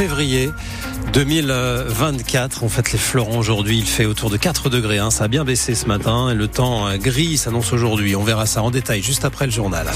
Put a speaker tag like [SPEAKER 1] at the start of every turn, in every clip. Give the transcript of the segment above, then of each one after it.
[SPEAKER 1] février 2024. On fête les fleurons aujourd'hui. Il fait autour de 4 degrés. Hein. Ça a bien baissé ce matin. Et le temps euh, gris s'annonce aujourd'hui. On verra ça en détail juste après le journal.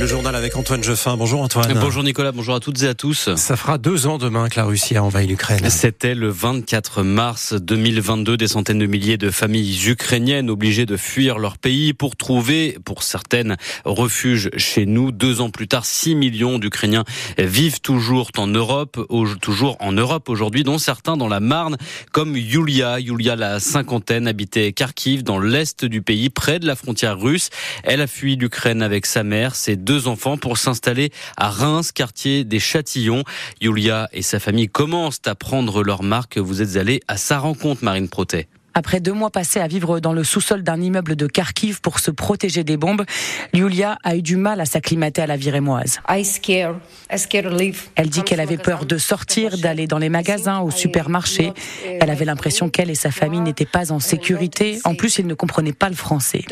[SPEAKER 1] Le journal avec Antoine Jeffin. Bonjour Antoine.
[SPEAKER 2] Bonjour Nicolas, bonjour à toutes et à tous.
[SPEAKER 1] Ça fera deux ans demain que la Russie a envahi l'Ukraine.
[SPEAKER 2] C'était le 24 mars 2022. Des centaines de milliers de familles ukrainiennes obligées de fuir leur pays pour trouver, pour certaines, refuge chez nous. Deux ans plus tard, 6 millions d'Ukrainiens vivent toujours en Europe, toujours en Europe aujourd'hui, dont certains dans la Marne, comme Yulia. Yulia, la cinquantaine, habitait Kharkiv, dans l'est du pays, près de la frontière russe. Elle a fui l'Ukraine avec sa mère, ses deux deux enfants pour s'installer à Reims, quartier des Châtillons. Yulia et sa famille commencent à prendre leur marque. Vous êtes allé à sa rencontre, Marine Protet.
[SPEAKER 3] Après deux mois passés à vivre dans le sous-sol d'un immeuble de Kharkiv pour se protéger des bombes, Yulia a eu du mal à s'acclimater à la vie rémoise. Elle dit qu'elle avait peur de sortir, d'aller dans les magasins, au supermarché. Elle avait l'impression qu'elle et sa famille n'étaient pas en sécurité. En plus, ils ne comprenaient pas le français.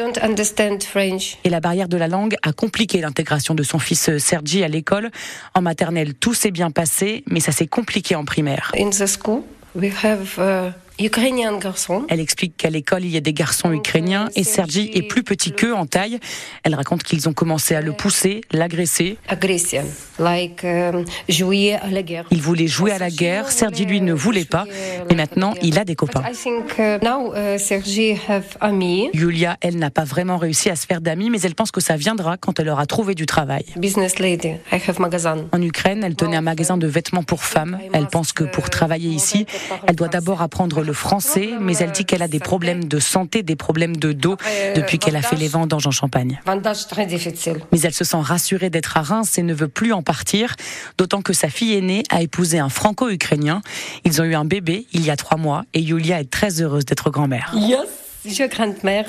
[SPEAKER 3] Et la barrière de la langue a compliqué l'intégration de son fils Sergi à l'école. En maternelle, tout s'est bien passé, mais ça s'est compliqué en primaire.
[SPEAKER 4] Ukrainien garçon.
[SPEAKER 3] Elle explique qu'à l'école, il y a des garçons ukrainiens et Sergi est plus petit qu'eux en taille. Elle raconte qu'ils ont commencé à le pousser, l'agresser.
[SPEAKER 4] Euh.
[SPEAKER 3] Il voulait jouer à la guerre, Sergi lui ne voulait pas. Et maintenant, il a des copains.
[SPEAKER 4] Uh, uh.
[SPEAKER 3] Yulia, elle n'a pas vraiment réussi à se faire d'amis, mais elle pense que ça viendra quand elle aura trouvé du travail. En Ukraine, elle tenait un magasin de vêtements pour femmes. Elle pense que pour travailler ici, elle doit d'abord apprendre le français, mais elle dit qu'elle a des problèmes de santé, des problèmes de dos depuis qu'elle a fait les vendanges en Champagne. Mais elle se sent rassurée d'être à Reims et ne veut plus en partir, d'autant que sa fille aînée a épousé un franco-ukrainien. Ils ont eu un bébé il y a trois mois et Yulia est très heureuse d'être grand-mère.
[SPEAKER 4] Yes. Je grande-mère.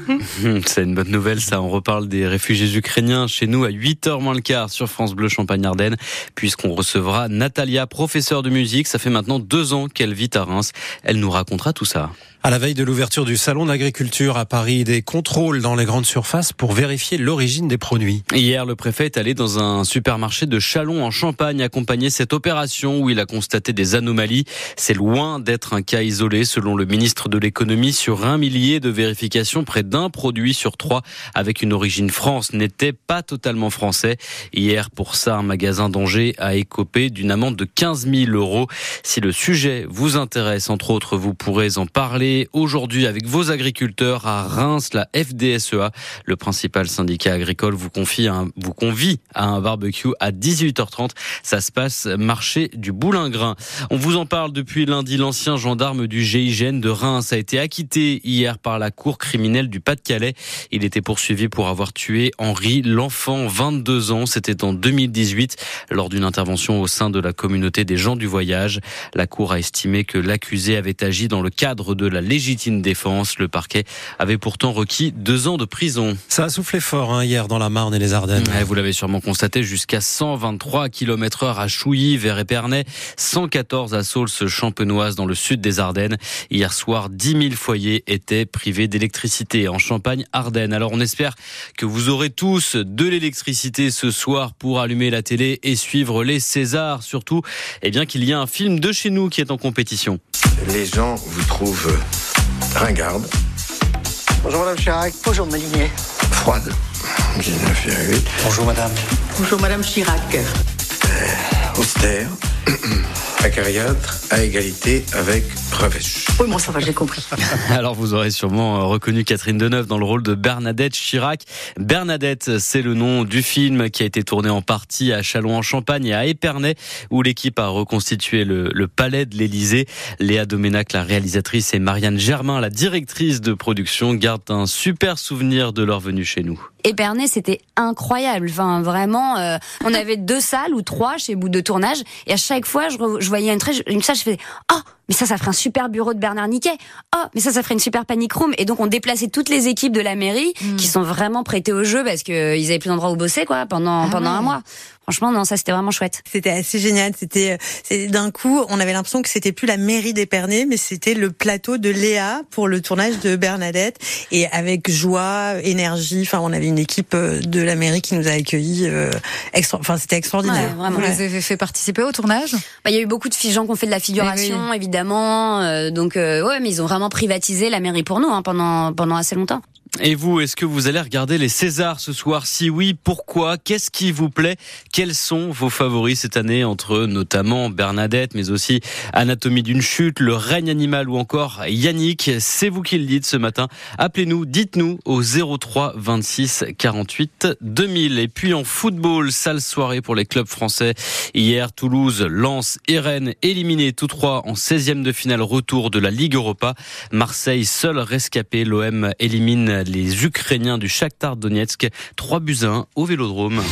[SPEAKER 2] C'est une bonne nouvelle, ça. On reparle des réfugiés ukrainiens chez nous à 8h moins le quart sur France Bleu Champagne-Ardenne, puisqu'on recevra Natalia, professeure de musique. Ça fait maintenant deux ans qu'elle vit à Reims. Elle nous racontera tout ça.
[SPEAKER 1] À la veille de l'ouverture du salon d'agriculture à Paris, des contrôles dans les grandes surfaces pour vérifier l'origine des produits.
[SPEAKER 2] Hier, le préfet est allé dans un supermarché de Chalon en Champagne accompagner cette opération où il a constaté des anomalies. C'est loin d'être un cas isolé selon le ministre de l'économie sur un millier de vérifications. Près d'un produit sur trois avec une origine France n'était pas totalement français. Hier, pour ça, un magasin d'Angers a écopé d'une amende de 15 000 euros. Si le sujet vous intéresse, entre autres, vous pourrez en parler aujourd'hui avec vos agriculteurs à Reims, la FDSEA, le principal syndicat agricole, vous confie un, vous convie à un barbecue à 18h30. Ça se passe marché du Boulingrin. On vous en parle depuis lundi. L'ancien gendarme du GIGN de Reims a été acquitté hier par la cour criminelle du Pas-de-Calais. Il était poursuivi pour avoir tué Henri L'Enfant, 22 ans. C'était en 2018 lors d'une intervention au sein de la communauté des gens du voyage. La cour a estimé que l'accusé avait agi dans le cadre de la légitime défense. Le parquet avait pourtant requis deux ans de prison.
[SPEAKER 1] Ça a soufflé fort hein, hier dans la Marne et les Ardennes.
[SPEAKER 2] vous l'avez sûrement constaté, jusqu'à 123 km heure à Chouilly, vers Épernay, 114 à Saulce champenoise dans le sud des Ardennes. Hier soir, 10 000 foyers étaient privés d'électricité en Champagne-Ardennes. Alors on espère que vous aurez tous de l'électricité ce soir pour allumer la télé et suivre les Césars. Surtout, eh bien qu'il y a un film de chez nous qui est en compétition.
[SPEAKER 5] Les gens vous trouvent ringarde.
[SPEAKER 6] Bonjour Madame Chirac.
[SPEAKER 7] Bonjour Malinier.
[SPEAKER 5] Froide. 19,8.
[SPEAKER 6] Bonjour Madame.
[SPEAKER 7] Bonjour Madame Chirac.
[SPEAKER 5] Euh, austère. Acariâtre à égalité avec Revêche.
[SPEAKER 7] Oui, bon, ça va, j'ai compris.
[SPEAKER 2] Alors, vous aurez sûrement euh, reconnu Catherine Deneuve dans le rôle de Bernadette Chirac. Bernadette, c'est le nom du film qui a été tourné en partie à Châlons-en-Champagne et à Épernay, où l'équipe a reconstitué le, le palais de l'Élysée. Léa Doménac, la réalisatrice, et Marianne Germain, la directrice de production, gardent un super souvenir de leur venue chez nous.
[SPEAKER 8] Épernay, c'était incroyable. Enfin, vraiment, euh, on avait deux salles ou trois chez bout de tournage, et à chaque fois, je, je voyais une, très, une salle, je faisais, oh, mais ça, ça ferait un super bureau de Bernard Niquet. Oh, mais ça, ça ferait une super panic room. Et donc, on déplaçait toutes les équipes de la mairie
[SPEAKER 9] Mm.
[SPEAKER 8] qui sont vraiment prêtées au jeu parce que ils avaient plus d'endroit où bosser, quoi, pendant,
[SPEAKER 9] Ah
[SPEAKER 8] pendant
[SPEAKER 9] ouais.
[SPEAKER 8] un mois. Franchement, non, ça, c'était vraiment chouette.
[SPEAKER 9] C'était assez génial. C'était, euh, c'est- d'un coup, on avait l'impression que c'était plus la mairie d'Épernay, mais c'était le plateau de Léa pour le tournage de Bernadette. Et avec joie, énergie. Enfin, on avait une équipe euh, de la mairie qui nous a accueillis. euh, extra, enfin, c'était extraordinaire.
[SPEAKER 8] Ouais, vraiment.
[SPEAKER 10] Vous
[SPEAKER 9] Ouais.
[SPEAKER 10] les avez fait participer au tournage?
[SPEAKER 8] Bah, il y a eu beaucoup de gens qui ont fait de la figuration, évidemment. Euh, donc, euh, ouais, mais ils ont vraiment privatisé la mairie pour nous hein, pendant pendant assez longtemps.
[SPEAKER 2] Et vous, est-ce que vous allez regarder les Césars ce soir? Si oui, pourquoi? Qu'est-ce qui vous plaît? Quels sont vos favoris cette année entre notamment Bernadette, mais aussi Anatomie d'une chute, Le règne animal ou encore Yannick? C'est vous qui le dites ce matin. Appelez-nous, dites-nous au 03 26 48 2000. Et puis en football, sale soirée pour les clubs français. Hier, Toulouse, Lens et Rennes éliminés tous trois en 16e de finale retour de la Ligue Europa. Marseille, seul rescapé, l'OM élimine les Ukrainiens du Shakhtar Donetsk. 3 buts à 1 au Vélodrome.